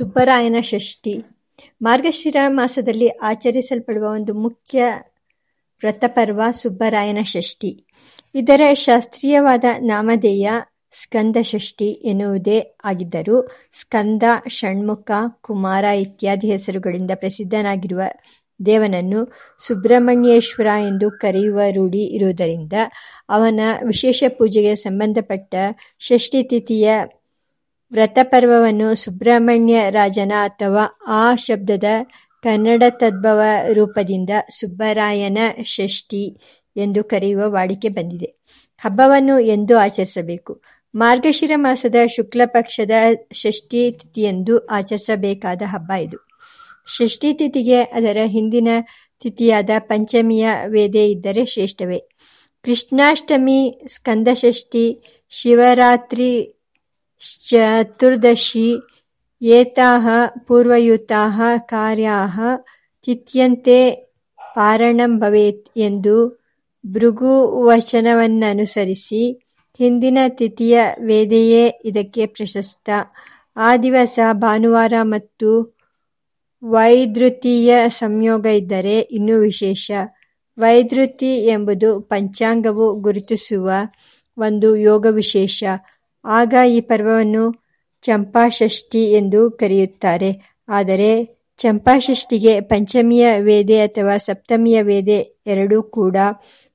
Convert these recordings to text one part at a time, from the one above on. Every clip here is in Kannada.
ಸುಬ್ಬರಾಯನ ಷಷ್ಠಿ ಮಾರ್ಗಶಿರ ಮಾಸದಲ್ಲಿ ಆಚರಿಸಲ್ಪಡುವ ಒಂದು ಮುಖ್ಯ ವ್ರತಪರ್ವ ಸುಬ್ಬರಾಯನ ಷಷ್ಠಿ. ಇದರ ಶಾಸ್ತ್ರೀಯವಾದ ನಾಮಧೇಯ ಸ್ಕಂದ ಷಷ್ಠಿ ಎನ್ನುವುದೇ ಆಗಿದ್ದರೂ ಸ್ಕಂದ, ಷಣ್ಮುಖ, ಕುಮಾರ ಇತ್ಯಾದಿ ಹೆಸರುಗಳಿಂದ ಪ್ರಸಿದ್ಧನಾಗಿರುವ ದೇವನನ್ನು ಸುಬ್ರಹ್ಮಣ್ಯೇಶ್ವರ ಎಂದು ಕರೆಯುವ ರೂಢಿ ಇರುವುದರಿಂದ ಅವನ ವಿಶೇಷ ಪೂಜೆಗೆ ಸಂಬಂಧಪಟ್ಟ ಷಷ್ಠಿ ತಿಥಿಯ ವ್ರತಪರ್ವವನ್ನು ಸುಬ್ರಹ್ಮಣ್ಯ ರಾಜನ ಅಥವಾ ಆ ಶಬ್ದದ ಕನ್ನಡ ತದ್ಭವ ರೂಪದಿಂದ ಸುಬ್ಬರಾಯನ ಷಷ್ಠಿ ಎಂದು ಕರೆಯುವ ವಾಡಿಕೆ ಬಂದಿದೆ. ಹಬ್ಬವನ್ನು ಎಂದು ಆಚರಿಸಬೇಕು. ಮಾರ್ಗಶಿರ ಮಾಸದ ಶುಕ್ಲ ಪಕ್ಷದ ಷಷ್ಠಿ ತಿಥಿಯೆಂದು ಆಚರಿಸಬೇಕಾದ ಹಬ್ಬ ಇದು. ಷಷ್ಠಿ ತಿಥಿಗೆ ಅದರ ಹಿಂದಿನ ತಿಥಿಯಾದ ಪಂಚಮಿಯ ವೇದೆ ಇದ್ದರೆ ಶ್ರೇಷ್ಠವೇ. ಕೃಷ್ಣಾಷ್ಟಮಿ, ಸ್ಕಂದಷಷ್ಠಿ, ಶಿವರಾತ್ರಿಶ್ಚತುರ್ದಶಿ ಏತಾಃ ಪೂರ್ವಯುತಾಃ ಕಾರ್ಯಾಃ ತಿಥ್ಯಂತೆ ಪಾರಣಂ ಭವೇತ್ ಎಂದು ಭೃಗುವಚನವನ್ನನುಸರಿಸಿ ಹಿಂದಿನ ತಿಥಿಯ ವೇದೆಯೇ ಇದಕ್ಕೆ ಪ್ರಶಸ್ತ. ಆ ದಿವಸ ಭಾನುವಾರ ಮತ್ತು ವೈದೃತೀಯ ಸಂಯೋಗ ಇದ್ದರೆ ಇನ್ನೂ ವಿಶೇಷ. ವೈದೃತಿ ಎಂಬುದು ಪಂಚಾಂಗವು ಗುರುತಿಸುವ ಒಂದು ಯೋಗವಿಶೇಷ. ಆಗ ಈ ಪರ್ವವನ್ನು ಚಂಪಾಷಷ್ಠಿ ಎಂದು ಕರೆಯುತ್ತಾರೆ. ಆದರೆ ಚಂಪಾಷಷ್ಠಿಗೆ ಪಂಚಮಿಯ ವೇದೆ ಅಥವಾ ಸಪ್ತಮಿಯ ವೇದೆ ಎರಡೂ ಕೂಡ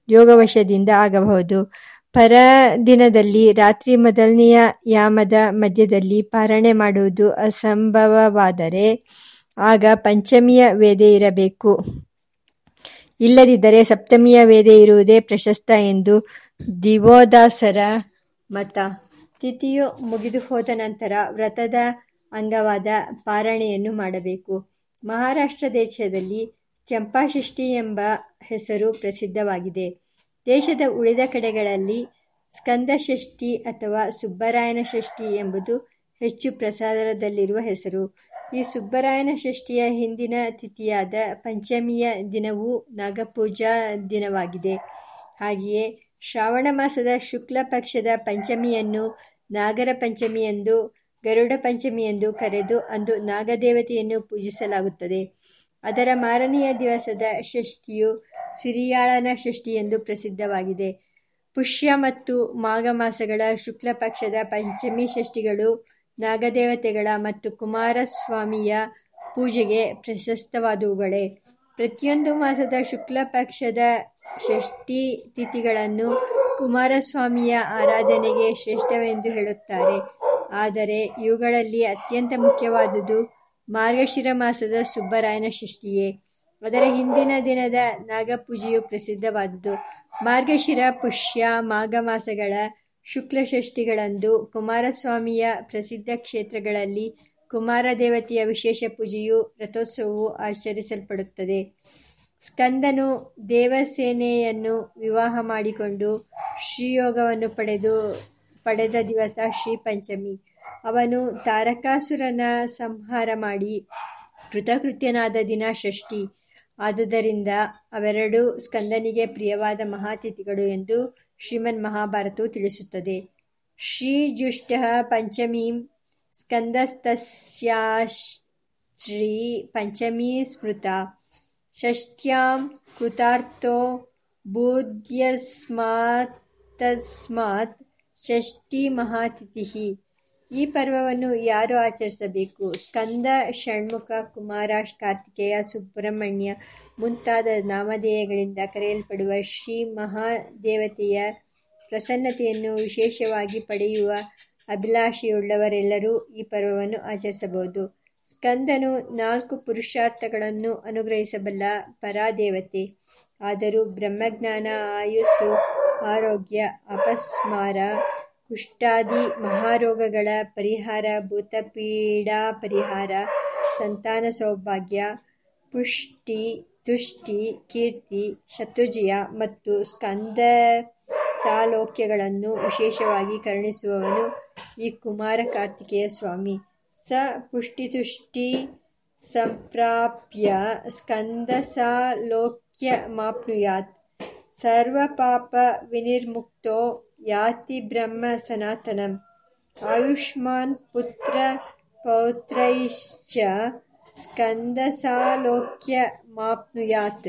ಯೋಗವಶದಿಂದ ಆಗಬಹುದು. ಪರದಿನದಲ್ಲಿ ರಾತ್ರಿ ಮೊದಲನೆಯ ಯಾಮದ ಮಧ್ಯದಲ್ಲಿ ಪಾರಣೆ ಮಾಡುವುದು ಅಸಂಭವವಾದರೆ ಆಗ ಪಂಚಮಿಯ ವೇದೆ ಇರಬೇಕು. ಇಲ್ಲದಿದ್ದರೆ ಸಪ್ತಮಿಯ ವೇದೆ ಇರುವುದೇ ಪ್ರಶಸ್ತ ಎಂದು ದಿವೋದಾಸರ ಮತ. ತಿಥಿಯು ಮುಗಿದುಹೋದ ನಂತರ ವ್ರತದ ಅಂಗವಾದ ಪಾರಣೆಯನ್ನು ಮಾಡಬೇಕು. ಮಹಾರಾಷ್ಟ್ರ ದೇಶದಲ್ಲಿ ಚಂಪಾಷಷ್ಠಿ ಎಂಬ ಹೆಸರು ಪ್ರಸಿದ್ಧವಾಗಿದೆ. ದೇಶದ ಉಳಿದ ಕಡೆಗಳಲ್ಲಿ ಸ್ಕಂದಷಷ್ಠಿ ಅಥವಾ ಸುಬ್ಬರಾಯನ ಷಷ್ಠಿ ಎಂಬುದು ಹೆಚ್ಚು ಪ್ರಸಾರದಲ್ಲಿರುವ ಹೆಸರು. ಈ ಸುಬ್ಬರಾಯನ ಷಷ್ಠಿಯ ಹಿಂದಿನ ತಿಥಿಯಾದ ಪಂಚಮಿಯ ದಿನವೂ ನಾಗಪೂಜಾ ದಿನವಾಗಿದೆ. ಹಾಗೆಯೇ ಶ್ರಾವಣ ಮಾಸದ ಶುಕ್ಲ ಪಕ್ಷದ ಪಂಚಮಿಯನ್ನು ನಾಗರ ಪಂಚಮಿ ಎಂದೂ, ಗರುಡ ಪಂಚಮಿ ಎಂದೂ ಕರೆದು ಅಂದು ನಾಗದೇವತೆಯನ್ನು ಪೂಜಿಸಲಾಗುತ್ತದೆ. ಅದರ ಮಾರನೆಯ ದಿವಸದ ಷಷ್ಠಿಯು ಸಿರಿಯಾಳನ ಷಷ್ಠಿ ಎಂದು ಪ್ರಸಿದ್ಧವಾಗಿದೆ. ಪುಷ್ಯ ಮತ್ತು ಮಾಘ ಮಾಸಗಳ ಶುಕ್ಲ ಪಕ್ಷದ ಪಂಚಮಿ ಷಷ್ಠಿಗಳು ನಾಗದೇವತೆಗಳ ಮತ್ತು ಕುಮಾರಸ್ವಾಮಿಯ ಪೂಜೆಗೆ ಪ್ರಶಸ್ತವಾದವುಗಳೇ. ಪ್ರತಿಯೊಂದು ಮಾಸದ ಶುಕ್ಲ ಪಕ್ಷದ ಷಷ್ಠಿ ತಿಥಿಗಳನ್ನು ಕುಮಾರಸ್ವಾಮಿಯ ಆರಾಧನೆಗೆ ಶ್ರೇಷ್ಠವೆಂದು ಹೇಳುತ್ತಾರೆ. ಆದರೆ ಇವುಗಳಲ್ಲಿ ಅತ್ಯಂತ ಮುಖ್ಯವಾದುದು ಮಾರ್ಗಶಿರ ಮಾಸದ ಸುಬ್ಬರಾಯನ ಷಷ್ಠಿಯೇ. ಅದರ ಹಿಂದಿನ ದಿನದ ನಾಗಪೂಜೆಯು ಪ್ರಸಿದ್ಧವಾದುದು. ಮಾರ್ಗಶಿರ, ಪುಷ್ಯ, ಮಾಘ ಮಾಸಗಳ ಶುಕ್ಲ ಷಷ್ಠಿಗಳಂದು ಕುಮಾರಸ್ವಾಮಿಯ ಪ್ರಸಿದ್ಧ ಕ್ಷೇತ್ರಗಳಲ್ಲಿ ಕುಮಾರದೇವತೆಯ ವಿಶೇಷ ಪೂಜೆಯು ರಥೋತ್ಸವವು ಆಚರಿಸಲ್ಪಡುತ್ತದೆ. ಸ್ಕಂದನು ದೇವಸೇನೆಯನ್ನು ವಿವಾಹ ಮಾಡಿಕೊಂಡು ಶ್ರೀಯೋಗವನ್ನು ಪಡೆದು, ಪಡೆದ ದಿವಸ ಶ್ರೀ ಪಂಚಮಿ ಅವನು ತಾರಕಾಸುರನ ಸಂಹಾರ ಮಾಡಿ ಕೃತಕೃತ್ಯನಾದ ದಿನ ಷಷ್ಠಿ. ಆದುದರಿಂದ ಅವೆರಡೂ ಸ್ಕಂದನಿಗೆ ಪ್ರಿಯವಾದ ಮಹಾತಿಥಿಗಳು ಎಂದು ಶ್ರೀಮನ್ ಮಹಾಭಾರತವು ತಿಳಿಸುತ್ತದೆ. ಶ್ರೀಜುಷ್ಟ ಪಂಚಮೀಂ ಸ್ಕಂದಸ್ತಸ್ಯಾಶ್ರೀ ಪಂಚಮೀ ಸ್ಮೃತಾ ಷಷ್ಠ್ಯಾಂ ಕೃತಾರ್ಥೋ ಭೂದ್ಯಸ್ಮಾತ್ತಸ್ಮಾತ್ ಷಷ್ಠಿ ಮಹಾತಿಥಿ ಈ ಪರ್ವವನ್ನು ಯಾರು ಆಚರಿಸಬೇಕು? ಸ್ಕಂದ, ಷಣ್ಮುಖ, ಕುಮಾರ, ಕಾರ್ತಿಕೇಯ, ಸುಬ್ರಹ್ಮಣ್ಯ ಮುಂತಾದ ನಾಮಧೇಯಗಳಿಂದ ಕರೆಯಲ್ಪಡುವ ಶ್ರೀ ಮಹಾದೇವತೆಯ ಪ್ರಸನ್ನತೆಯನ್ನು ವಿಶೇಷವಾಗಿ ಪಡೆಯುವ ಅಭಿಲಾಷೆಯುಳ್ಳವರೆಲ್ಲರೂ ಈ ಪರ್ವವನ್ನು ಆಚರಿಸಬಹುದು. ಸ್ಕಂದನು ನಾಲ್ಕು ಪುರುಷಾರ್ಥಗಳನ್ನು ಅನುಗ್ರಹಿಸಬಲ್ಲ ಪರಾದೇವತೆ. ಆದರೂ ಬ್ರಹ್ಮಜ್ಞಾನ, ಆಯುಸ್ಸು, ಆರೋಗ್ಯ, ಅಪಸ್ಮಾರ, ಕುಷ್ಠಾದಿ ಮಹಾರೋಗಗಳ ಪರಿಹಾರ, ಭೂತಪೀಡಾ ಪರಿಹಾರ, ಸಂತಾನ ಸೌಭಾಗ್ಯ, ಪುಷ್ಟಿ, ತುಷ್ಟಿ, ಕೀರ್ತಿ, ಶತ್ರುಜಯ ಮತ್ತು ಸ್ಕಂದ ಸಾಲೋಕ್ಯಗಳನ್ನು ವಿಶೇಷವಾಗಿ ಕರುಣಿಸುವವನು ಈ ಕುಮಾರ ಕಾರ್ತಿಕೇಯ ಸ್ವಾಮಿ. स पुष्टितुष्टि सम्प्राप्य स्कन्दसालोक्यमाप्नुयात् सर्वपापविनिर्मुक्तो याति ब्रह्म सनातनम् आयुष्मान् पुत्रपौत्रैश्च स्कन्दसालोक्यमाप्नुयात्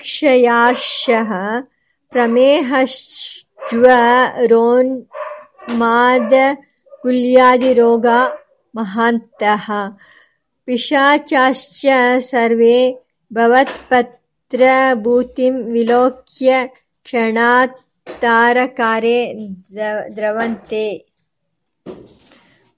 अपस्मारकुष्टक्षयार्षः स्कन्दसालोक्यमाप्नुयात् अपस्मारकुष्ठक्षयार्षः प्रमेहश्ज्वरोन्मादकुल्यादिरोगा महान्तः पिशाचाश्च सर्वे भवत्पत्रभूतिं विलोक्य क्षणात्तारकारे ದ್ರವಂತೆ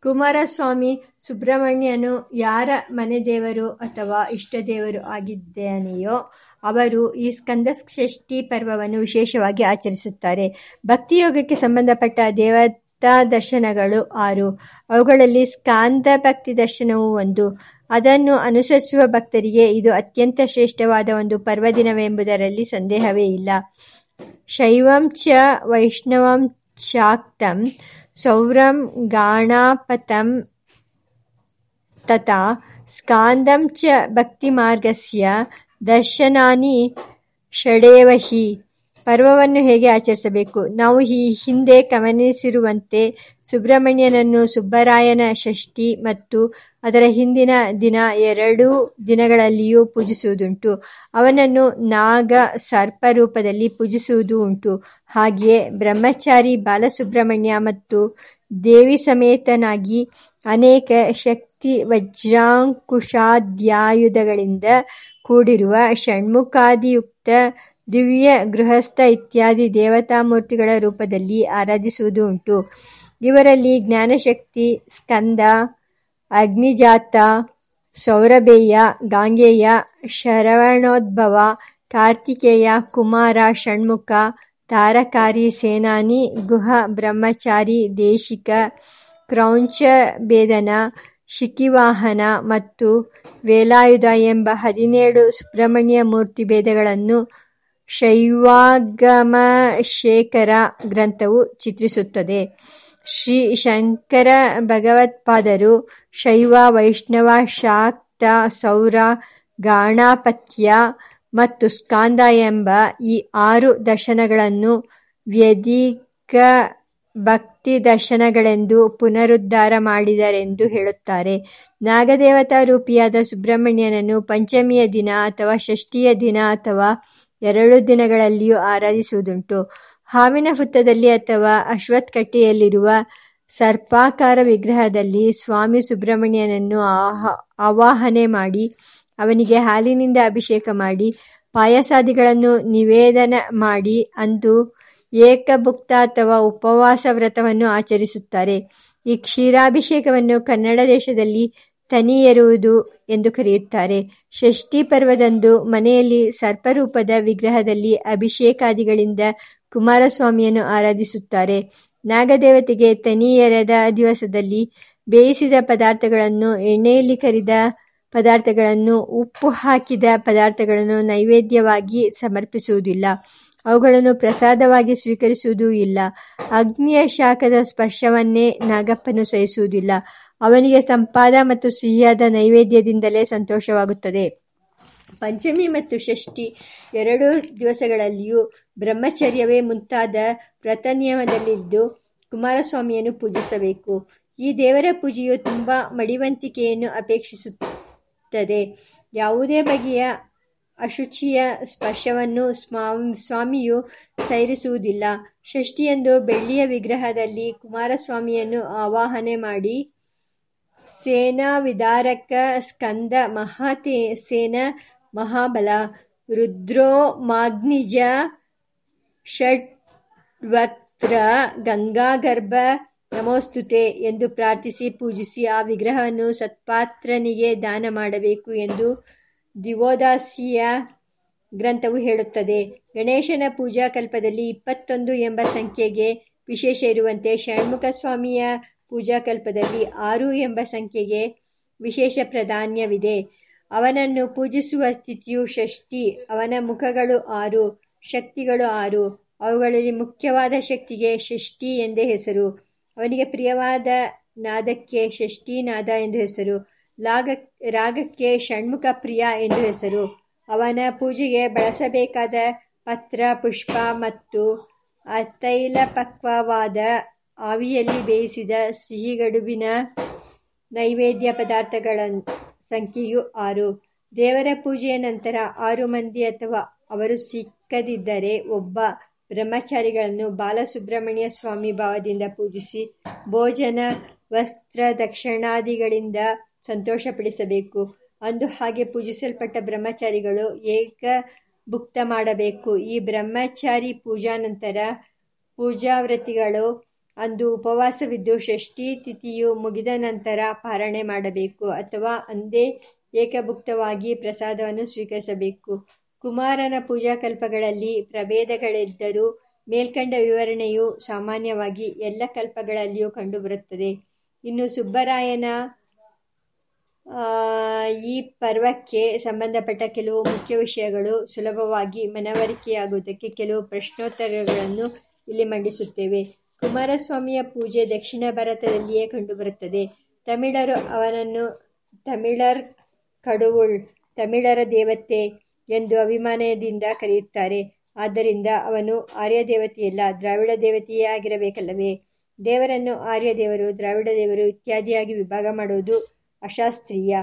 ಕುಮಾರಸ್ವಾಮಿ ಸುಬ್ರಹ್ಮಣ್ಯನು ಯಾರ ಮನೆದೇವರು ಅಥವಾ ಇಷ್ಟದೇವರು ಆಗಿದ್ದಾನೆಯೋ ಅವರು ಈ ಸ್ಕಂದ ಷಷ್ಠಿ ಪರ್ವವನ್ನು ವಿಶೇಷವಾಗಿ ಆಚರಿಸುತ್ತಾರೆ. ಭಕ್ತಿಯೋಗಕ್ಕೆ ಸಂಬಂಧಪಟ್ಟ ದೇವತಾ ದರ್ಶನಗಳು ಆರು. ಅವುಗಳಲ್ಲಿ ಸ್ಕಾಂದ ಭಕ್ತಿ ದರ್ಶನವು ಒಂದು. ಅದನ್ನು ಅನುಸರಿಸುವ ಭಕ್ತರಿಗೆ ಇದು ಅತ್ಯಂತ ಶ್ರೇಷ್ಠವಾದ ಒಂದು ಪರ್ವದಿನವೆಂಬುದರಲ್ಲಿ ಸಂದೇಹವೇ ಇಲ್ಲ. ಶೈವಂ ಚ ವೈಷ್ಣವಂ ಶಾಕ್ತಂ ಸೌರಂ ಗಾಣಾಪತಂ ತಥಾ ಸ್ಕಾಂದಂ ಚ ಭಕ್ತಿಮಾರ್ಗಸ್ಯ ದರ್ಶನಾನಿ ಷಡೇವ ಹಿ ಪರ್ವವನ್ನು ಹೇಗೆ ಆಚರಿಸಬೇಕು? ನಾವು ಈ ಹಿಂದೆ ಗಮನಿಸಿರುವಂತೆ ಸುಬ್ರಹ್ಮಣ್ಯನನ್ನು ಸುಬ್ಬರಾಯನ ಷಷ್ಠಿ ಮತ್ತು ಅದರ ಹಿಂದಿನ ದಿನ ಎರಡೂ ದಿನಗಳಲ್ಲಿಯೂ ಪೂಜಿಸುವುದುಂಟು. ಅವನನ್ನು ನಾಗ ಸರ್ಪ ರೂಪದಲ್ಲಿ ಪೂಜಿಸುವುದೂ ಉಂಟು. ಹಾಗೆಯೇ ಬ್ರಹ್ಮಚಾರಿ ಬಾಲಸುಬ್ರಹ್ಮಣ್ಯ ಮತ್ತು ದೇವಿ ಸಮೇತನಾಗಿ ಅನೇಕ ಶಕ್ತಿ ವಜ್ರಾಂಕುಶಾದ್ಯಾಯುಧಗಳಿಂದ ಕೂಡಿರುವ ಷಣ್ಮುಖಾದಿಯುಕ್ತ ದಿವ್ಯ ಗೃಹಸ್ಥ ಇತ್ಯಾದಿ ದೇವತಾ ಮೂರ್ತಿಗಳ ರೂಪದಲ್ಲಿ ಆರಾಧಿಸುವುದು ಉಂಟು ಇವರಲ್ಲಿ ಜ್ಞಾನಶಕ್ತಿ, ಸ್ಕಂದ, ಅಗ್ನಿಜಾತ, ಸೌರಭೇಯ, ಗಾಂಗೇಯ, ಶರವಣೋದ್ಭವ, ಕಾರ್ತಿಕೇಯ, ಕುಮಾರ, ಷಣ್ಮುಖ ತಾರಕಾರಿ ಸೇನಾನಿ, ಗುಹ, ಬ್ರಹ್ಮಚಾರಿ, ದೇಶಿಕ ಕ್ರೌಂಚಭೇದನ ಶಿಖಿವಾಹನ ಮತ್ತು ವೇಲಾಯುಧ ಎಂಬ ಹದಿನೇಳು ಸುಬ್ರಹ್ಮಣ್ಯ ಮೂರ್ತಿ ಭೇದಗಳನ್ನು ಶೈವಾಗಮಶೇಖರ ಗ್ರಂಥವು ಚಿತ್ರಿಸುತ್ತದೆ. ಶ್ರೀ ಶಂಕರ ಭಗವತ್ಪಾದರು ಶೈವ ವೈಷ್ಣವ ಶಾಕ್ತ ಸೌರ ಗಾಣಾಪತ್ಯ ಮತ್ತು ಸ್ಕಾಂದ ಎಂಬ ಈ ಆರು ದರ್ಶನಗಳನ್ನು ವ್ಯದೀಕ ಭಕ್ತಿ ದರ್ಶನಗಳೆಂದು ಪುನರುದ್ಧಾರ ಮಾಡಿದರೆಂದು ಹೇಳುತ್ತಾರೆ. ನಾಗದೇವತಾ ರೂಪಿಯಾದ ಸುಬ್ರಹ್ಮಣ್ಯನನ್ನು ಪಂಚಮಿಯ ದಿನ ಅಥವಾ ಷಷ್ಠಿಯ ದಿನ ಅಥವಾ ಎರಡು ದಿನಗಳಲ್ಲಿಯೂ ಆರಾಧಿಸುವುದುಂಟು. ಹಾವಿನ ಹುತ್ತದಲ್ಲಿ ಅಥವಾ ಅಶ್ವತ್ಕಟ್ಟೆಯಲ್ಲಿರುವ ಸರ್ಪಾಕಾರ ವಿಗ್ರಹದಲ್ಲಿ ಸ್ವಾಮಿ ಸುಬ್ರಹ್ಮಣ್ಯನನ್ನು ಆವಾಹನೆ ಮಾಡಿ ಅವನಿಗೆ ಹಾಲಿನಿಂದ ಅಭಿಷೇಕ ಮಾಡಿ, ಪಾಯಸಾದಿಗಳನ್ನು ನಿವೇದನ ಮಾಡಿ ಅಂದು ಏಕಭುಕ್ತ ಅಥವಾ ಉಪವಾಸ ವ್ರತವನ್ನು ಆಚರಿಸುತ್ತಾರೆ. ಈ ಕ್ಷೀರಾಭಿಷೇಕವನ್ನು ಕನ್ನಡ ದೇಶದಲ್ಲಿ ತನಿ ಎರುವುದು ಎಂದು ಕರೆಯುತ್ತಾರೆ. ಷಷ್ಠಿ ಪರ್ವದಂದು ಮನೆಯಲ್ಲಿ ಸರ್ಪರೂಪದ ವಿಗ್ರಹದಲ್ಲಿ ಅಭಿಷೇಕಾದಿಗಳಿಂದ ಕುಮಾರಸ್ವಾಮಿಯನ್ನು ಆರಾಧಿಸುತ್ತಾರೆ. ನಾಗದೇವತೆಗೆ ತನಿ ದಿವಸದಲ್ಲಿ ಬೇಯಿಸಿದ ಪದಾರ್ಥಗಳನ್ನು ಎಣ್ಣೆಯಲ್ಲಿ ಕರಿದ ಪದಾರ್ಥಗಳನ್ನು ಉಪ್ಪು ಹಾಕಿದ ಪದಾರ್ಥಗಳನ್ನು ನೈವೇದ್ಯವಾಗಿ ಸಮರ್ಪಿಸುವುದಿಲ್ಲ. ಅವುಗಳನ್ನು ಪ್ರಸಾದವಾಗಿ ಸ್ವೀಕರಿಸುವುದೂ ಇಲ್ಲ. ಅಗ್ನಿಯ ಶಾಖದ ಸ್ಪರ್ಶವನ್ನೇ ನಾಗಪ್ಪನು ಸಹಿಸುವುದಿಲ್ಲ. ಅವನಿಗೆ ತಂಪಾದ ಮತ್ತು ಸಿಹಿಯಾದ ನೈವೇದ್ಯದಿಂದಲೇ ಸಂತೋಷವಾಗುತ್ತದೆ. ಪಂಚಮಿ ಮತ್ತು ಷಷ್ಠಿ ಎರಡೂ ದಿವಸಗಳಲ್ಲಿಯೂ ಬ್ರಹ್ಮಚರ್ಯವೇ ಮುಂತಾದ ವ್ರತ ನಿಯಮದಲ್ಲಿದ್ದು ಕುಮಾರಸ್ವಾಮಿಯನ್ನು ಪೂಜಿಸಬೇಕು. ಈ ದೇವರ ಪೂಜೆಯು ತುಂಬ ಮಡಿವಂತಿಕೆಯನ್ನು ಅಪೇಕ್ಷಿಸುತ್ತದೆ ಯಾವುದೇ ಬಗೆಯ ಅಶುಚಿಯ ಸ್ಪರ್ಶವನ್ನು ಸ್ವಾಮಿಯು ಸೈರಿಸುವುದಿಲ್ಲ ಷಷ್ಠಿಯಂದು ಬೆಳ್ಳಿಯ ವಿಗ್ರಹದಲ್ಲಿ ಕುಮಾರಸ್ವಾಮಿಯನ್ನು ಆವಾಹನೆ ಮಾಡಿ, ಸೇನಾ ವಿದಾರಕ ಸ್ಕಂದ ಮಹಾತೆ ಸೇನ ಮಹಾಬಲ, ರುದ್ರೋ ಮಾಗ್ನಿಜ, ಷಡ್ವತ್ರ ಗಂಗಾಗರ್ಭ ನಮೋಸ್ತುತೆ ಎಂದು ಪ್ರಾರ್ಥಿಸಿ ಪೂಜಿಸಿ ಆ ವಿಗ್ರಹವನ್ನು ಸತ್ಪಾತ್ರನಿಗೆ ದಾನ ಮಾಡಬೇಕು ಎಂದು ದಿವೋದಾಸಿಯ ಗ್ರಂಥವು ಹೇಳುತ್ತದೆ. ಗಣೇಶನ ಪೂಜಾ ಕಲ್ಪದಲ್ಲಿ ಇಪ್ಪತ್ತೊಂದು ಎಂಬ ಸಂಖ್ಯೆಗೆ ವಿಶೇಷ ಇರುವಂತೆ ಷಣ್ಮುಖ ಸ್ವಾಮಿಯ ಪೂಜಾ ಕಲ್ಪದಲ್ಲಿ ಆರು ಎಂಬ ಸಂಖ್ಯೆಗೆ ವಿಶೇಷ ಪ್ರಾಧಾನ್ಯವಿದೆ. ಅವನನ್ನು ಪೂಜಿಸುವ ಸ್ಥಿತಿಯು ಷಷ್ಠಿ, ಅವನ ಮುಖಗಳು ಆರು, ಶಕ್ತಿಗಳು ಆರು, ಅವುಗಳಲ್ಲಿ ಮುಖ್ಯವಾದ ಶಕ್ತಿಗೆ ಷಷ್ಠಿ ಎಂದೇ ಹೆಸರು. ಅವನಿಗೆ ಪ್ರಿಯವಾದ ನಾದಕ್ಕೆ ಷಷ್ಠೀನಾದ ಎಂದು ಹೆಸರು, ಲಾಗ, ರಾಗಕ್ಕೆ ಷಣ್ಮುಖ ಪ್ರಿಯ ಎಂದು ಹೆಸರು ಅವನ ಪೂಜೆಗೆ ಬಳಸಬೇಕಾದ ಪತ್ರ, ಪುಷ್ಪ ಮತ್ತು ಅಥೈಲಪಕ್ವವಾದ ಆವಿಯಲ್ಲಿ ಬೇಯಿಸಿದ ಸಿಹಿಗಡುಬಿನ ನೈವೇದ್ಯ ಪದಾರ್ಥಗಳ ಸಂಖ್ಯೆಯು ಆರು. ದೇವರ ಪೂಜೆಯ ನಂತರ ಆರು ಮಂದಿ ಅಥವಾ ಅವರು ಸಿಕ್ಕದಿದ್ದರೆ ಒಬ್ಬ ಬ್ರಹ್ಮಚಾರಿಗಳನ್ನು ಬಾಲಸುಬ್ರಹ್ಮಣ್ಯ ಸ್ವಾಮಿ ಭಾವದಿಂದ ಪೂಜಿಸಿ ಭೋಜನ ವಸ್ತ್ರ ದಕ್ಷಿಣಾದಿಗಳಿಂದ ಸಂತೋಷಪಡಿಸಬೇಕು. ಅಂದು ಹಾಗೆ ಪೂಜಿಸಲ್ಪಟ್ಟ ಬ್ರಹ್ಮಚಾರಿಗಳು ಏಕಭುಕ್ತ ಮಾಡಬೇಕು. ಈ ಬ್ರಹ್ಮಚಾರಿ ಪೂಜಾ ನಂತರ ಪೂಜಾವ್ರತಿಗಳು ಅಂದು ಉಪವಾಸವಿದ್ದು ಷಷ್ಠಿ ತಿಥಿಯು ಮುಗಿದ ನಂತರ ಪಾರಣೆ ಮಾಡಬೇಕು ಅಥವಾ ಅಂದೇ ಏಕಭುಕ್ತವಾಗಿ ಪ್ರಸಾದವನ್ನು ಸ್ವೀಕರಿಸಬೇಕು. ಕುಮಾರನ ಪೂಜಾಕಲ್ಪಗಳಲ್ಲಿ ಪ್ರಭೇದಗಳಿದ್ದರೂ ಮೇಲ್ಕಂಡ ವಿವರಣೆಯು ಸಾಮಾನ್ಯವಾಗಿ ಎಲ್ಲ ಕಲ್ಪಗಳಲ್ಲಿಯೂ ಕಂಡುಬರುತ್ತದೆ. ಇನ್ನು ಸುಬ್ಬರಾಯನ ಈ ಪರ್ವಕ್ಕೆ ಸಂಬಂಧಪಟ್ಟ ಕೆಲವು ಮುಖ್ಯ ವಿಷಯಗಳು ಸುಲಭವಾಗಿ ಮನವರಿಕೆಯಾಗುವುದಕ್ಕೆ ಕೆಲವು ಪ್ರಶ್ನೋತ್ತರಗಳನ್ನು ಇಲ್ಲಿ ಮಂಡಿಸುತ್ತೇವೆ. ಕುಮಾರಸ್ವಾಮಿಯ ಪೂಜೆ ದಕ್ಷಿಣ ಭಾರತದಲ್ಲಿಯೇ ಕಂಡುಬರುತ್ತದೆ. ತಮಿಳರು ಅವನನ್ನು ತಮಿಳರ್ ಕಡುವುಳ್, ತಮಿಳರ ದೇವತೆ ಎಂದು ಅಭಿಮಾನದಿಂದ ಕರೆಯುತ್ತಾರೆ. ಆದ್ದರಿಂದ ಅವನು ಆರ್ಯ ದೇವತೆಯಲ್ಲ, ದ್ರಾವಿಡ ದೇವತೆಯೇ ಆಗಿರಬೇಕಲ್ಲವೇ? ದೇವರನ್ನು ಆರ್ಯ ದೇವರು, ದ್ರಾವಿಡ ದೇವರು ಇತ್ಯಾದಿಯಾಗಿ ವಿಭಾಗ ಮಾಡುವುದು ಅಶಾಸ್ತ್ರೀಯ.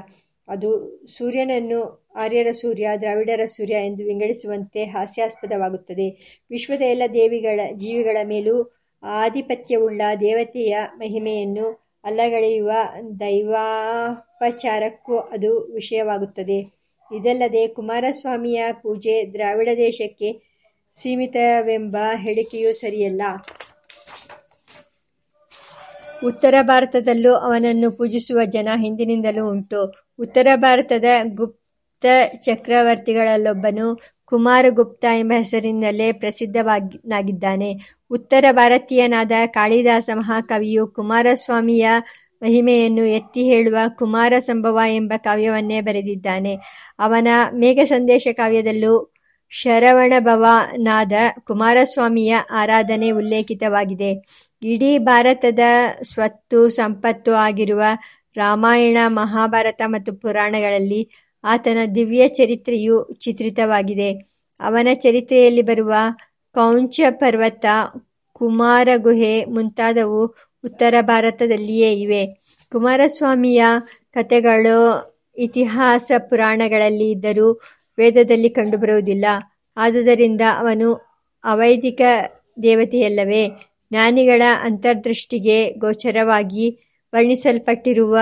ಅದು ಸೂರ್ಯನನ್ನು ಆರ್ಯರ ಸೂರ್ಯ, ದ್ರಾವಿಡರ ಸೂರ್ಯ ಎಂದು ವಿಂಗಡಿಸುವಂತೆ ಹಾಸ್ಯಾಸ್ಪದವಾಗುತ್ತದೆ. ವಿಶ್ವದ ಎಲ್ಲ ದೇವಿಗಳ ಜೀವಿಗಳ ಮೇಲೂ ಆಧಿಪತ್ಯವುಳ್ಳ ದೇವತೆಯ ಮಹಿಮೆಯನ್ನು ಅಲ್ಲಗಳೆಯುವ ದೈವಾಪಚಾರಕ್ಕೂ ಅದು ವಿಷಯವಾಗುತ್ತದೆ. ಇದಲ್ಲದೆ ಕುಮಾರಸ್ವಾಮಿಯ ಪೂಜೆ ದ್ರಾವಿಡ ದೇಶಕ್ಕೆ ಸೀಮಿತವೆಂಬ ಹೇಳಿಕೆಯೂ ಸರಿಯಲ್ಲ. ಉತ್ತರ ಭಾರತದಲ್ಲೂ ಅವನನ್ನು ಪೂಜಿಸುವ ಜನ ಹಿಂದಿನಿಂದಲೂ ಉಂಟು. ಉತ್ತರ ಭಾರತದ ಗುಪ್ತ ಚಕ್ರವರ್ತಿಗಳಲ್ಲೊಬ್ಬನು ಕುಮಾರಗುಪ್ತ ಎಂಬ ಹೆಸರಿನಲ್ಲೇ ಪ್ರಸಿದ್ಧವಾಗಿನಾಗಿದ್ದಾನೆ ಉತ್ತರ ಭಾರತೀಯನಾದ ಕಾಳಿದಾಸ ಮಹಾಕವಿಯು ಕುಮಾರಸ್ವಾಮಿಯ ಮಹಿಮೆಯನ್ನು ಎತ್ತಿ ಹೇಳುವ ಕುಮಾರ ಸಂಭವ ಎಂಬ ಕಾವ್ಯವನ್ನೇ ಬರೆದಿದ್ದಾನೆ. ಅವನ ಮೇಘ ಸಂದೇಶ ಕಾವ್ಯದಲ್ಲೂ ಶರವಣಭವನಾದ ಕುಮಾರಸ್ವಾಮಿಯ ಆರಾಧನೆ ಉಲ್ಲೇಖಿತವಾಗಿದೆ. ಇಡೀ ಭಾರತದ ಸ್ವತ್ತು ಸಂಪತ್ತು ಆಗಿರುವ ರಾಮಾಯಣ, ಮಹಾಭಾರತ ಮತ್ತು ಪುರಾಣಗಳಲ್ಲಿ ಆತನ ದಿವ್ಯ ಚರಿತ್ರೆಯು ಚಿತ್ರಿತವಾಗಿದೆ. ಅವನ ಚರಿತ್ರೆಯಲ್ಲಿ ಬರುವ ಕ್ರೌಂಚಪರ್ವತ, ಕುಮಾರಗುಹೆ ಮುಂತಾದವು ಉತ್ತರ ಭಾರತದಲ್ಲಿಯೇ ಇವೆ. ಕುಮಾರಸ್ವಾಮಿಯ ಕಥೆಗಳು ಇತಿಹಾಸ ಪುರಾಣಗಳಲ್ಲಿ ಇದ್ದರೂ ವೇದದಲ್ಲಿ ಕಂಡುಬರುವುದಿಲ್ಲ. ಆದುದರಿಂದ ಅವನು ಅವೈದಿಕ ದೇವತೆಯಲ್ಲವೇ? ಜ್ಞಾನಿಗಳ ಅಂತರ್ದೃಷ್ಟಿಗೆ ಗೋಚರವಾಗಿ ವರ್ಣಿಸಲ್ಪಟ್ಟಿರುವ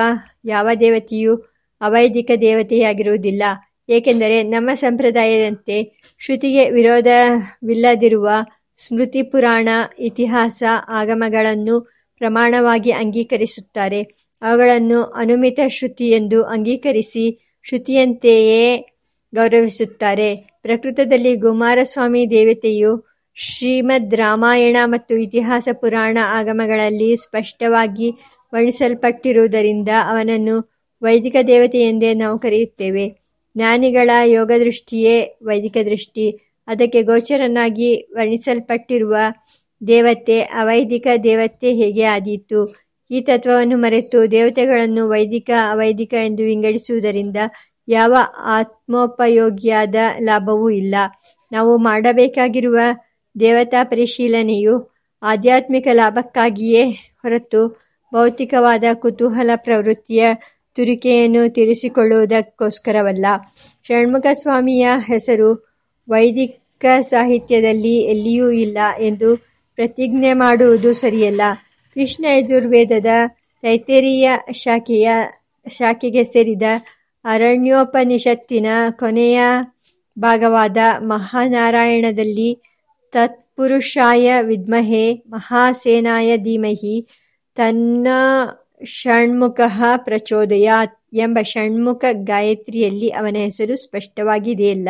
ಯಾವ ದೇವತೆಯೂ ಅವೈದಿಕ ದೇವತೆಯಾಗಿರುವುದಿಲ್ಲ. ಏಕೆಂದರೆ ನಮ್ಮ ಸಂಪ್ರದಾಯದಂತೆ ಶ್ರುತಿಗೆ ವಿರೋಧವಿಲ್ಲದಿರುವ ಸ್ಮೃತಿ, ಪುರಾಣ, ಇತಿಹಾಸ, ಆಗಮಗಳನ್ನು ಪ್ರಮಾಣವಾಗಿ ಅಂಗೀಕರಿಸುತ್ತಾರೆ. ಅವುಗಳನ್ನು ಅನುಮಿತ ಶ್ರುತಿ ಎಂದು ಅಂಗೀಕರಿಸಿ ಶ್ರುತಿಯಂತೆಯೇ ಗೌರವಿಸುತ್ತಾರೆ. ಪ್ರಕೃತದಲ್ಲಿ ಕುಮಾರಸ್ವಾಮಿ ದೇವತೆಯು ಶ್ರೀಮದ್ ರಾಮಾಯಣ ಮತ್ತು ಇತಿಹಾಸ ಪುರಾಣ ಆಗಮಗಳಲ್ಲಿ ಸ್ಪಷ್ಟವಾಗಿ ವರ್ಣಿಸಲ್ಪಟ್ಟಿರುವುದರಿಂದ ಅವನನ್ನು ವೈದಿಕ ದೇವತೆ ಎಂದೇ ನಾವು ಕರೆಯುತ್ತೇವೆ. ಜ್ಞಾನಿಗಳ ಯೋಗದೃಷ್ಟಿಯೇ ವೈದಿಕ ದೃಷ್ಟಿ. ಅದಕ್ಕೆ ಗೋಚರನಾಗಿ ವರ್ಣಿಸಲ್ಪಟ್ಟಿರುವ ದೇವತೆ ಅವೈದಿಕ ದೇವತೆ ಹೇಗೆ ಆದೀತು? ಈ ತತ್ವವನ್ನು ಮರೆತು ದೇವತೆಗಳನ್ನು ವೈದಿಕ, ಅವೈದಿಕ ಎಂದು ವಿಂಗಡಿಸುವುದರಿಂದ ಯಾವ ಆತ್ಮೋಪಯೋಗಿಯಾದ ಲಾಭವೂ ಇಲ್ಲ. ನಾವು ಮಾಡಬೇಕಾಗಿರುವ ದೇವತಾ ಪರಿಶೀಲನೆಯು ಆಧ್ಯಾತ್ಮಿಕ ಲಾಭಕ್ಕಾಗಿಯೇ ಹೊರತು ಭೌತಿಕವಾದ ಕುತೂಹಲ ಪ್ರವೃತ್ತಿಯ ತುರಿಕೆಯನ್ನು ತೀರಿಸಿಕೊಳ್ಳುವುದಕ್ಕೋಸ್ಕರವಲ್ಲ. ಷಣ್ಮುಖಸ್ವಾಮಿಯ ಹೆಸರು ವೈದಿಕ ಸಾಹಿತ್ಯದಲ್ಲಿ ಎಲ್ಲಿಯೂ ಇಲ್ಲ ಎಂದು ಪ್ರತಿಜ್ಞೆ ಮಾಡುವುದು ಸರಿಯಲ್ಲ. ಕೃಷ್ಣ ಯಜುರ್ವೇದದ ಶಾಖೆಯ ಶಾಖೆಗೆ ಸೇರಿದ ಅರಣ್ಯೋಪನಿಷತ್ತಿನ ಕೊನೆಯ ಭಾಗವಾದ ಮಹಾನಾರಾಯಣದಲ್ಲಿ ತತ್ಪುರುಷಾಯ ವಿದ್ಮಹೆ ಮಹಾಸೇನಾಯ ಧೀಮಹಿ ತನ್ನ ಷಣ್ಮುಖಃ ಪ್ರಚೋದಯ ಎಂಬ ಷಣ್ಮುಖ ಗಾಯತ್ರಿಯಲ್ಲಿ ಅವನ ಹೆಸರು ಸ್ಪಷ್ಟವಾಗಿದೆಯಲ್ಲ.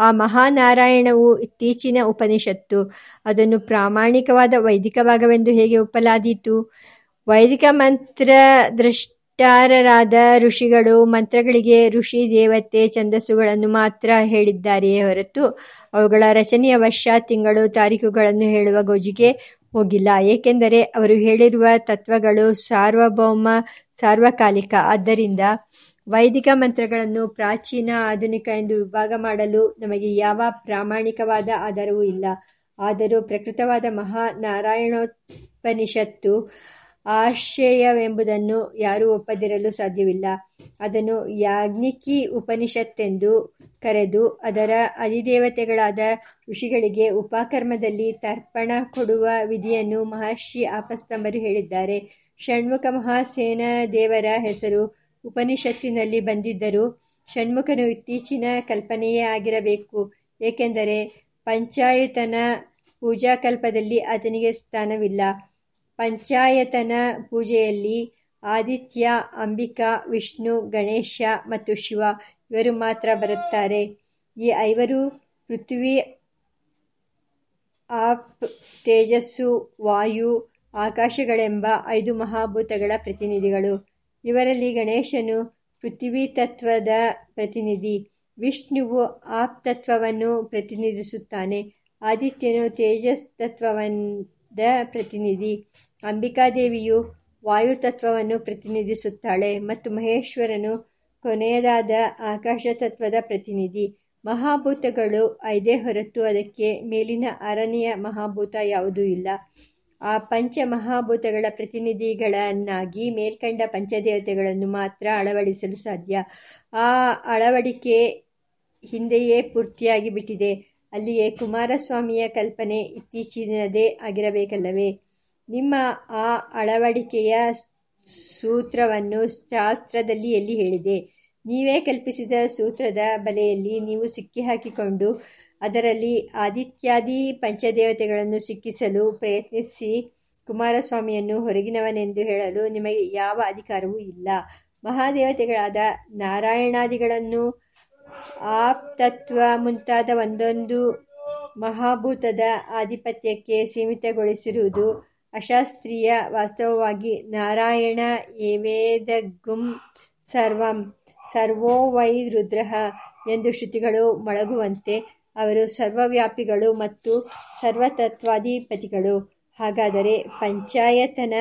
ಆ ಮಹಾನಾರಾಯಣವು ಇತ್ತೀಚಿನ ಉಪನಿಷತ್ತು. ಅದನ್ನು ಪ್ರಾಮಾಣಿಕವಾದ ವೈದಿಕ ಭಾಗವೆಂದು ಹೇಗೆ ಒಪ್ಪಲಾದೀತು? ವೈದಿಕ ಮಂತ್ರ ದೃಷ್ಟಾರರಾದ ಋಷಿಗಳು ಮಂತ್ರಗಳಿಗೆ ಋಷಿ ದೇವತೆ ಛಂದಸ್ಸುಗಳನ್ನು ಮಾತ್ರ ಹೇಳಿದ್ದಾರೆಯೇ ಹೊರತು ಅವುಗಳ ರಚನೆಯ ವರ್ಷ, ತಿಂಗಳು, ತಾರೀಖುಗಳನ್ನು ಹೇಳುವ ಗೋಜಿಗೆ ಹೋಗಿಲ್ಲ. ಏಕೆಂದರೆ ಅವರು ಹೇಳಿರುವ ತತ್ವಗಳು ಸಾರ್ವಭೌಮ, ಸಾರ್ವಕಾಲಿಕ. ಆದ್ದರಿಂದ ವೈದಿಕ ಮಂತ್ರಗಳನ್ನು ಪ್ರಾಚೀನ ಆಧುನಿಕ ಎಂದು ವಿಭಾಗ ಮಾಡಲು ನಮಗೆ ಯಾವ ಪ್ರಾಮಾಣಿಕವಾದ ಆಧಾರವೂ ಇಲ್ಲ. ಆದರೂ ಪ್ರಕೃತವಾದ ಮಹಾ ನಾರಾಯಣೋಪನಿಷತ್ತು ಆಶಯವೆಂಬುದನ್ನು ಯಾರೂ ಒಪ್ಪದಿರಲು ಸಾಧ್ಯವಿಲ್ಲ. ಅದನ್ನು ಯಾಜ್ಞಿಕಿ ಉಪನಿಷತ್ತೆಂದು ಕರೆದು ಅದರ ಅಧಿದೇವತೆಗಳಾದ ಋಷಿಗಳಿಗೆ ಉಪಕರ್ಮದಲ್ಲಿ ತರ್ಪಣ ಕೊಡುವ ವಿಧಿಯನ್ನು ಮಹರ್ಷಿ ಆಪಸ್ತಂಬರು ಹೇಳಿದ್ದಾರೆ. ಷಣ್ಮುಖ ಮಹಾಸೇನ ದೇವರ ಹೆಸರು ಉಪನಿಷತ್ತಿನಲ್ಲಿ ಬಂದಿದ್ದರೂ ಷಣ್ಮುಖನು ಇತ್ತೀಚಿನ ಕಲ್ಪನೆಯೇ ಆಗಿರಬೇಕು. ಏಕೆಂದರೆ ಪಂಚಾಯತನ ಪೂಜಾಕಲ್ಪದಲ್ಲಿ ಆತನಿಗೆ ಸ್ಥಾನವಿಲ್ಲ. ಪಂಚಾಯತನ ಪೂಜೆಯಲ್ಲಿ ಆದಿತ್ಯ, ಅಂಬಿಕಾ, ವಿಷ್ಣು, ಗಣೇಶ ಮತ್ತು ಶಿವ ಇವರು ಮಾತ್ರ ಬರುತ್ತಾರೆ. ಈ ಐವರು ಪೃಥ್ವಿ, ಆಪ್, ತೇಜಸ್ಸು, ವಾಯು, ಆಕಾಶಗಳೆಂಬ ಐದು ಮಹಾಭೂತಗಳ ಪ್ರತಿನಿಧಿಗಳು. ಇವರಲ್ಲಿ ಗಣೇಶನು ಪೃಥ್ವಿ ತತ್ವದ ಪ್ರತಿನಿಧಿ. ವಿಷ್ಣುವು ಆಪ್ ತತ್ವವನ್ನು ಪ್ರತಿನಿಧಿಸುತ್ತಾನೆ. ಆದಿತ್ಯನು ತೇಜಸ್ ತತ್ವವಂದ ಪ್ರತಿನಿಧಿ. ಅಂಬಿಕಾದೇವಿಯು ವಾಯುತತ್ವವನ್ನು ಪ್ರತಿನಿಧಿಸುತ್ತಾಳೆ ಮತ್ತು ಮಹೇಶ್ವರನು ಕೊನೆಯದಾದ ಆಕಾಶ ತತ್ವದ ಪ್ರತಿನಿಧಿ. ಮಹಾಭೂತಗಳು ಐದೇ ಹೊರತು ಅದಕ್ಕೆ ಮೇಲಿನ ಆರನೆಯ ಮಹಾಭೂತ ಯಾವುದೂ ಇಲ್ಲ. ಆ ಪಂಚ ಮಹಾಭೂತಗಳ ಪ್ರತಿನಿಧಿಗಳನ್ನಾಗಿ ಮೇಲ್ಕಂಡ ಪಂಚದೇವತೆಗಳನ್ನು ಮಾತ್ರ ಅಳವಡಿಸಲು ಸಾಧ್ಯ. ಆ ಅಳವಡಿಕೆ ಹಿಂದೆಯೇ ಪೂರ್ತಿಯಾಗಿ ಬಿಟ್ಟಿದೆ. ಅಲ್ಲಿಯೇ ಕುಮಾರಸ್ವಾಮಿಯ ಕಲ್ಪನೆ ಇತ್ತೀಚಿನದೇ ಆಗಿರಬೇಕಲ್ಲವೇ? ನಿಮ್ಮ ಆ ಅಳವಡಿಕೆಯ ಸೂತ್ರವನ್ನು ಶಾಸ್ತ್ರದಲ್ಲಿ ಎಲ್ಲಿ ಹೇಳಿದೆ? ನೀವೇ ಕಲ್ಪಿಸಿದ ಸೂತ್ರದ ಬಲೆಯಲ್ಲಿ ನೀವು ಸಿಕ್ಕಿಹಾಕಿಕೊಂಡು ಅದರಲ್ಲಿ ಆದಿತ್ಯಾದಿ ಪಂಚದೇವತೆಗಳನ್ನು ಸಿಕ್ಕಿಸಲು ಪ್ರಯತ್ನಿಸಿ ಕುಮಾರಸ್ವಾಮಿಯನ್ನು ಹೊರಗಿನವನೆಂದು ಹೇಳಲು ನಿಮಗೆ ಯಾವ ಅಧಿಕಾರವೂ ಇಲ್ಲ. ಮಹಾದೇವತೆಗಳಾದ ನಾರಾಯಣಾದಿಗಳನ್ನು ಆಪ್ತತ್ವ ಮುಂತಾದ ಒಂದೊಂದು ಮಹಾಭೂತದ ಆಧಿಪತ್ಯಕ್ಕೆ ಸೀಮಿತಗೊಳಿಸಿರುವುದು ಅಶಾಸ್ತ್ರೀಯ ವಾಸ್ತವವಾಗಿ ನಾರಾಯಣ ಏವೇದಗುಂ ಸರ್ವಂ ಸರ್ವೋ ವೈ ರುದ್ರ ಎಂದು ಶ್ರುತಿಗಳು ಮೊಳಗುವಂತೆ ಅವರು ಸರ್ವವ್ಯಾಪಿಗಳು ಮತ್ತು ಸರ್ವತತ್ವಾಧಿಪತಿಗಳು. ಹಾಗಾದರೆ ಪಂಚಾಯತನ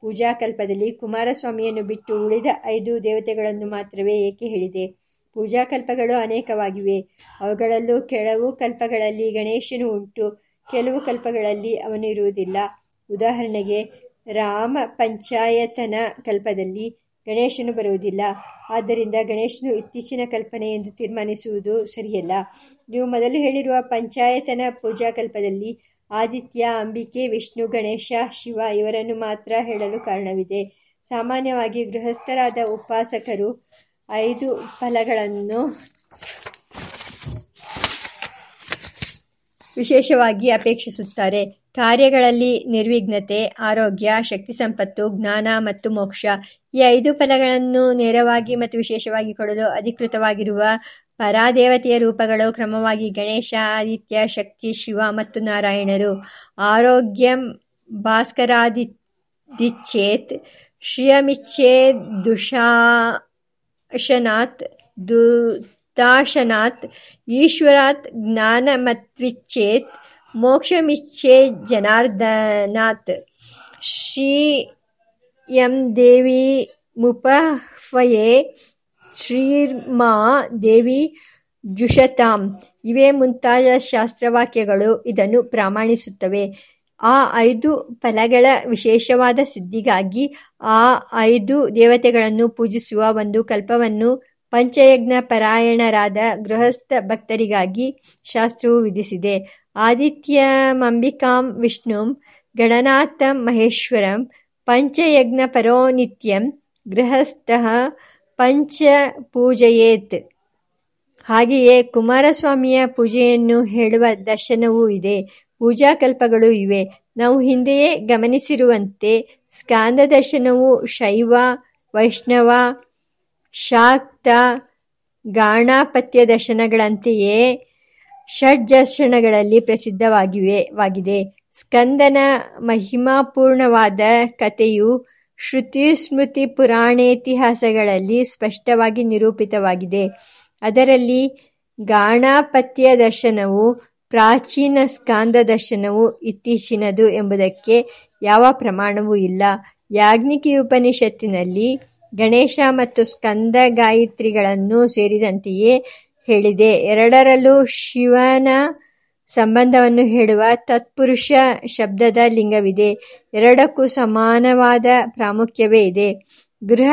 ಪೂಜಾಕಲ್ಪದಲ್ಲಿ ಕುಮಾರಸ್ವಾಮಿಯನ್ನು ಬಿಟ್ಟು ಉಳಿದ ಐದು ದೇವತೆಗಳನ್ನು ಮಾತ್ರವೇ ಏಕೆ ಹೇಳಿದೆ? ಪೂಜಾಕಲ್ಪಗಳು ಅನೇಕವಾಗಿವೆ. ಅವುಗಳಲ್ಲೂ ಕೆಲವು ಕಲ್ಪಗಳಲ್ಲಿ ಗಣೇಶನು ಉಂಟು, ಕೆಲವು ಕಲ್ಪಗಳಲ್ಲಿ ಅವನು ಇರುವುದಿಲ್ಲ. ಉದಾಹರಣೆಗೆ ರಾಮ ಪಂಚಾಯತನ ಕಲ್ಪದಲ್ಲಿ ಗಣೇಶನು ಬರುವುದಿಲ್ಲ. ಆದ್ದರಿಂದ ಗಣೇಶನು ಇತ್ತೀಚಿನ ಕಲ್ಪನೆ ಎಂದು ತೀರ್ಮಾನಿಸುವುದು ಸರಿಯಲ್ಲ. ನೀವು ಮೊದಲು ಹೇಳಿರುವ ಪಂಚಾಯತನ ಪೂಜಾಕಲ್ಪದಲ್ಲಿ ಆದಿತ್ಯ, ಅಂಬಿಕೆ, ವಿಷ್ಣು, ಗಣೇಶ, ಶಿವ ಇವರನ್ನು ಮಾತ್ರ ಹೇಳಲು ಕಾರಣವಿದೆ. ಸಾಮಾನ್ಯವಾಗಿ ಗೃಹಸ್ಥರಾದ ಉಪಾಸಕರು ಐದು ಫಲಗಳನ್ನು ವಿಶೇಷವಾಗಿ ಅಪೇಕ್ಷಿಸುತ್ತಾರೆ. ಕಾರ್ಯಗಳಲ್ಲಿ ನಿರ್ವಿಘ್ನತೆ, ಆರೋಗ್ಯ, ಶಕ್ತಿ ಸಂಪತ್ತು, ಜ್ಞಾನ ಮತ್ತು ಮೋಕ್ಷ ಈ ಐದು ಫಲಗಳನ್ನು ನೇರವಾಗಿ ಮತ್ತು ವಿಶೇಷವಾಗಿ ಕೊಡಲು ಅಧಿಕೃತವಾಗಿರುವ ಪರಾದೇವತೆಯ ರೂಪಗಳು ಕ್ರಮವಾಗಿ ಗಣೇಶ, ಆದಿತ್ಯ, ಶಕ್ತಿ, ಶಿವ ಮತ್ತು ನಾರಾಯಣರು. ಆರೋಗ್ಯಂ ಭಾಸ್ಕರಾದಿಚ್ಛೇತ್ ದುಷಾಶನಾತ್ ದುತಾಶನಾತ್, ಈಶ್ವರಾತ್ ಜ್ಞಾನಮತ್ವಿಚ್ಛೇತ್ ಮೋಕ್ಷಮಿಚ್ಛೆ ಶ್ರೀ ಎಂ ದೇವಿ ಮುಪಹ್ವಯೇ ಶ್ರೀರ್ಮಾ ದೇವಿ ಜುಷತಾಂ. ಇವೇ ಮುಂತಾದ ಶಾಸ್ತ್ರವಾಕ್ಯಗಳು ಇದನ್ನು ಪ್ರಮಾಣಿಸುತ್ತವೆ. ಆ ಐದು ಫಲಗಳ ವಿಶೇಷವಾದ ಸಿದ್ಧಿಗಾಗಿ ಆ ಐದು ದೇವತೆಗಳನ್ನು ಪೂಜಿಸುವ ಒಂದು ಕಲ್ಪವನ್ನು ಪಂಚಯಜ್ಞ ಪರಾಯಣರಾದ ಗೃಹಸ್ಥ ಭಕ್ತರಿಗಾಗಿ ಶಾಸ್ತ್ರವು ವಿಧಿಸಿದೆ. ಆದಿತ್ಯಮಂಬಿಕಾಂ ವಿಷ್ಣುಂ ಗಣನಾಥಂ ಮಹೇಶ್ವರಂ ಪಂಚಯಜ್ಞಪರೋ ನಿತ್ಯಂ ಗೃಹಸ್ಥಃ ಪಂಚ ಪೂಜೆಯೇತ್ ಹಾಗೆಯೇ ಕುಮಾರಸ್ವಾಮಿಯ ಪೂಜೆಯನ್ನು ಹೇಳುವ ದರ್ಶನವೂ ಇದೆ. ಪೂಜಾಕಲ್ಪಗಳು ಇವೆ. ನಾವು ಹಿಂದೆಯೇ ಗಮನಿಸಿರುವಂತೆ ಸ್ಕಾಂದ ದರ್ಶನವು ಶೈವ, ವೈಷ್ಣವ, ಶಾಕ್ತ, ಗಾಣಾಪತ್ಯ ದರ್ಶನಗಳಂತೆಯೇ ಷಡ್ದರ್ಶನಗಳಲ್ಲಿ ಪ್ರಸಿದ್ಧವಾಗಿವೆ ಸ್ಕಂದನ ಮಹಿಮಾಪೂರ್ಣವಾದ ಕಥೆಯು ಶ್ರುತಿ ಸ್ಮೃತಿ ಪುರಾಣೇತಿಹಾಸಗಳಲ್ಲಿ ಸ್ಪಷ್ಟವಾಗಿ ನಿರೂಪಿತವಾಗಿದೆ. ಅದರಲ್ಲಿ ಗಾಣಾಪತ್ಯ ದರ್ಶನವು ಪ್ರಾಚೀನ ಸ್ಕಾಂದ ದರ್ಶನವು ಇತ್ತೀಚಿನದು ಎಂಬುದಕ್ಕೆ ಯಾವ ಪ್ರಮಾಣವೂ ಇಲ್ಲ. ಯಾಜ್ಞಿಕಿ ಉಪನಿಷತ್ತಿನಲ್ಲಿ ಗಣೇಶ ಮತ್ತು ಸ್ಕಂದ ಗಾಯತ್ರಿಗಳನ್ನು ಸೇರಿದಂತೆಯೇ ಹೇಳಿದೆ. ಎರಡರಲ್ಲೂ ಶಿವನ ಸಂಬಂಧವನ್ನು ಹೇಳುವ ತತ್ಪುರುಷ ಶಬ್ದದ ಲಿಂಗವಿದೆ. ಎರಡಕ್ಕೂ ಸಮಾನವಾದ ಪ್ರಾಮುಖ್ಯವೇ ಇದೆ. ಗೃಹ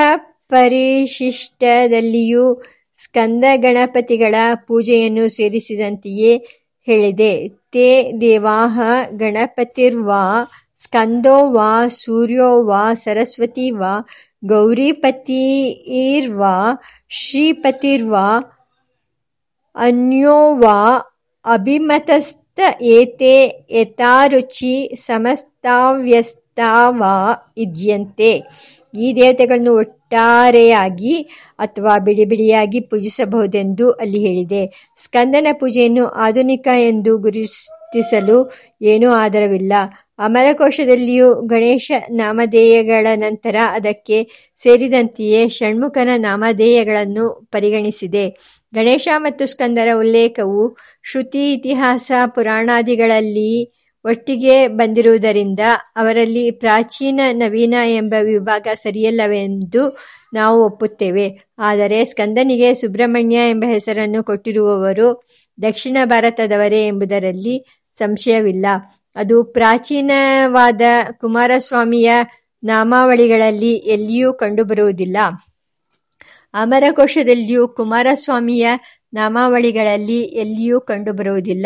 ಪರಿಶಿಷ್ಟದಲ್ಲಿಯೂ ಸ್ಕಂದ ಗಣಪತಿಗಳ ಪೂಜೆಯನ್ನು ಸೇರಿಸಿದಂತೆಯೇ ಹೇಳಿದೆ. ತೇ ದೇವಾಹ ಗಣಪತಿರ್ವಾ ಸ್ಕಂದೋ ವಾ, ಸೂರ್ಯೋ ವಾ, ಸರಸ್ವತಿ ವಾ ಗೌರಿಪತಿರ್ವಾ ಶ್ರೀಪತಿರ್ವಾ ಅನ್ಯೋ ವಾ ಅಭಿಮತಸ್ತ ಏತೆ ಯಥಾರುಚಿ ಸಮಸ್ತಾವ್ಯಸ್ತಾವಾ ಇದೆಯಂತೆ. ಈ ದೇವತೆಗಳನ್ನು ಒಟ್ಟಾರೆಯಾಗಿ ಅಥವಾ ಬಿಡಿಬಿಡಿಯಾಗಿ ಪೂಜಿಸಬಹುದೆಂದು ಅಲ್ಲಿ ಹೇಳಿದೆ. ಸ್ಕಂದನ ಪೂಜೆಯನ್ನು ಆಧುನಿಕ ಎಂದು ಗುರುತಿಸಲು ಏನೂ ಆಧಾರವಿಲ್ಲ. ಅಮರಕೋಶದಲ್ಲಿಯೂ ಗಣೇಶ ನಾಮಧೇಯಗಳ ನಂತರ ಅದಕ್ಕೆ ಸೇರಿದಂತೆಯೇ ಷಣ್ಮುಖನ ನಾಮಧೇಯಗಳನ್ನು ಪರಿಗಣಿಸಿದೆ. ಗಣೇಶ ಮತ್ತು ಸ್ಕಂದರ ಉಲ್ಲೇಖವು ಶ್ರುತಿ, ಇತಿಹಾಸ, ಪುರಾಣಾದಿಗಳಲ್ಲಿ ಒಟ್ಟಿಗೆ ಬಂದಿರುವುದರಿಂದ ಅವರಲ್ಲಿ ಪ್ರಾಚೀನ, ನವೀನ ಎಂಬ ವಿಭಾಗ ಸರಿಯಲ್ಲವೆಂದು ನಾವು ಒಪ್ಪುತ್ತೇವೆ. ಆದರೆ ಸ್ಕಂದನಿಗೆ ಸುಬ್ರಹ್ಮಣ್ಯ ಎಂಬ ಹೆಸರನ್ನು ಕೊಟ್ಟಿರುವವರು ದಕ್ಷಿಣ ಭಾರತದವರೇ ಎಂಬುದರಲ್ಲಿ ಸಂಶಯವಿಲ್ಲ. ಅದು ಪ್ರಾಚೀನವಾದ ಕುಮಾರಸ್ವಾಮಿಯ ನಾಮಾವಳಿಗಳಲ್ಲಿ ಎಲ್ಲಿಯೂ ಕಂಡುಬರುವುದಿಲ್ಲ. ಅಮರಕೋಶದಲ್ಲಿಯೂ ಕುಮಾರಸ್ವಾಮಿಯ ನಾಮಾವಳಿಗಳಲ್ಲಿ ಎಲ್ಲಿಯೂ ಕಂಡುಬರುವುದಿಲ್ಲ.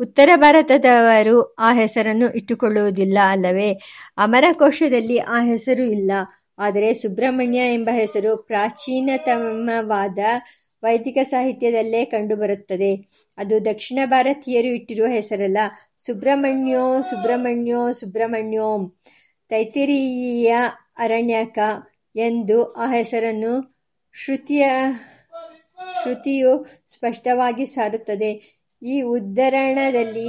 ಉತ್ತರ ಭಾರತದವರು ಆ ಹೆಸರನ್ನು ಇಟ್ಟುಕೊಳ್ಳುವುದಿಲ್ಲ ಅಲ್ಲವೇ? ಅಮರಕೋಶದಲ್ಲಿ ಆ ಹೆಸರು ಇಲ್ಲ. ಆದರೆ ಸುಬ್ರಹ್ಮಣ್ಯ ಎಂಬ ಹೆಸರು ಪ್ರಾಚೀನತಮವಾದ ವೈದಿಕ ಸಾಹಿತ್ಯದಲ್ಲೇ ಕಂಡುಬರುತ್ತದೆ. ಅದು ದಕ್ಷಿಣ ಭಾರತೀಯರು ಇಟ್ಟಿರುವ ಹೆಸರಲ್ಲ. ಸುಬ್ರಹ್ಮಣ್ಯೋ ಸುಬ್ರಹ್ಮಣ್ಯೋ, ಸುಬ್ರಹ್ಮಣ್ಯೋಂ ತೈತಿರೀಯ ಅರಣ್ಯಕ ಎಂದು ಆ ಹೆಸರನ್ನು ಶ್ರುತಿಯು ಸ್ಪಷ್ಟವಾಗಿ ಸಾರುತ್ತದೆ. ಈ ಉದ್ಧರಣದಲ್ಲಿ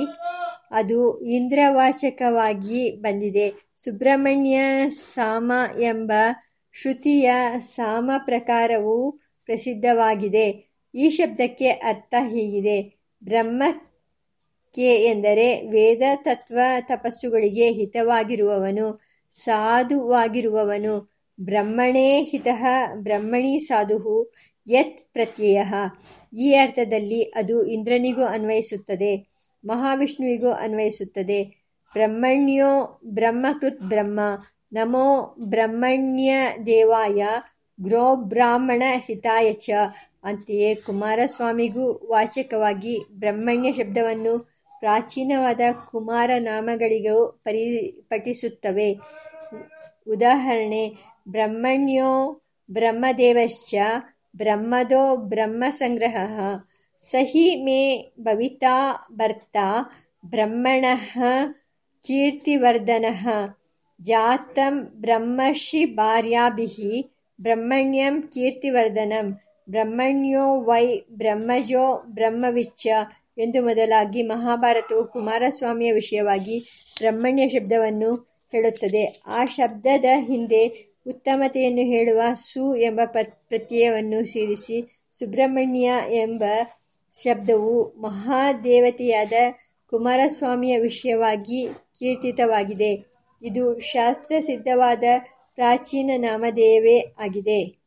ಅದು ಇಂದ್ರವಾಚಕವಾಗಿ ಬಂದಿದೆ. ಸುಬ್ರಹ್ಮಣ್ಯ ಸಾಮ ಎಂಬ ಶ್ರುತಿಯ ಸಾಮ ಪ್ರಕಾರವು ಪ್ರಸಿದ್ಧವಾಗಿದೆ. ಈ ಶಬ್ದಕ್ಕೆ ಅರ್ಥ ಹೀಗಿದೆ. ಬ್ರಹ್ಮಕ್ಕೆ ಎಂದರೆ ವೇದ ತತ್ವ ತಪಸ್ಸುಗಳಿಗೆ ಹಿತವಾಗಿರುವವನು, ಸಾಧುವಾಗಿರುವವನು. ಬ್ರಹ್ಮಣೇ ಹಿತಃ ಬ್ರಹ್ಮಣಿ ಸಾಧುಹು ಯತ್ ಪ್ರತ್ಯಯ ಈ ಅರ್ಥದಲ್ಲಿ ಅದು ಇಂದ್ರನಿಗೂ ಅನ್ವಯಿಸುತ್ತದೆ, ಮಹಾವಿಷ್ಣುವಿಗೂ ಅನ್ವಯಿಸುತ್ತದೆ. ಬ್ರಹ್ಮಣ್ಯೋ ಬ್ರಹ್ಮಕೃತ್ ಬ್ರಹ್ಮ. ನಮೋ ಬ್ರಹ್ಮಣ್ಯ ದೇವಾಯ ಗ್ರೋ ಬ್ರಾಹ್ಮಣ ಹಿತಾಯ ಚ. ಅಂತೆಯೇ ಕುಮಾರಸ್ವಾಮಿಗೂ ವಾಚಕವಾಗಿ ಬ್ರಹ್ಮಣ್ಯ ಶಬ್ದವನ್ನು ಪ್ರಾಚೀನವಾದ ಕುಮಾರ ನಾಮಗಳಿಗೂ ಪಠಿಸುತ್ತವೆ ಉದಾಹರಣೆ ಬ್ರಹ್ಮಣ್ಯೋ ಬ್ರಹ್ಮದೇವಶ್ಚ ಬ್ರಹ್ಮದೋ ಬ್ರಹ್ಮಸಂಗ್ರಹಃ. ಸಹಿ ಮೇ ಭವಿತಾ ಭರ್ತಾ ಬ್ರಹ್ಮಣಃ ಕೀರ್ತಿವರ್ಧನಃ. ಜಾತಂ ಬ್ರಹ್ಮರ್ಷಿಭಾರ್ಯಾಭಿಃ ಬ್ರಹ್ಮಣ್ಯಂ ಕೀರ್ತಿವರ್ಧನಂ. ಬ್ರಹ್ಮಣ್ಯೋ ವೈ ಬ್ರಹ್ಮಜೋ ಬ್ರಹ್ಮವಿಚ್ಚ ಎಂದು ಮೊದಲಾಗಿ ಮಹಾಭಾರತವು ಕುಮಾರಸ್ವಾಮಿಯ ವಿಷಯವಾಗಿ ಬ್ರಹ್ಮಣ್ಯ ಶಬ್ದವನ್ನು ಹೇಳುತ್ತದೆ. ಆ ಶಬ್ದದ ಹಿಂದೆ ಉತ್ತಮತೆಯನ್ನು ಹೇಳುವ ಸು ಎಂಬ ಪ್ರತ್ಯಯವನ್ನು ಸೇರಿಸಿ ಸುಬ್ರಹ್ಮಣ್ಯ ಎಂಬ ಶಬ್ದವು ಮಹಾದೇವತೆಯಾದ ಕುಮಾರಸ್ವಾಮಿಯ ವಿಷಯವಾಗಿ ಕೀರ್ತಿತವಾಗಿದೆ. ಇದು ಶಾಸ್ತ್ರಸಿದ್ಧವಾದ ಪ್ರಾಚೀನ ನಾಮದೇವೇ ಆಗಿದೆ.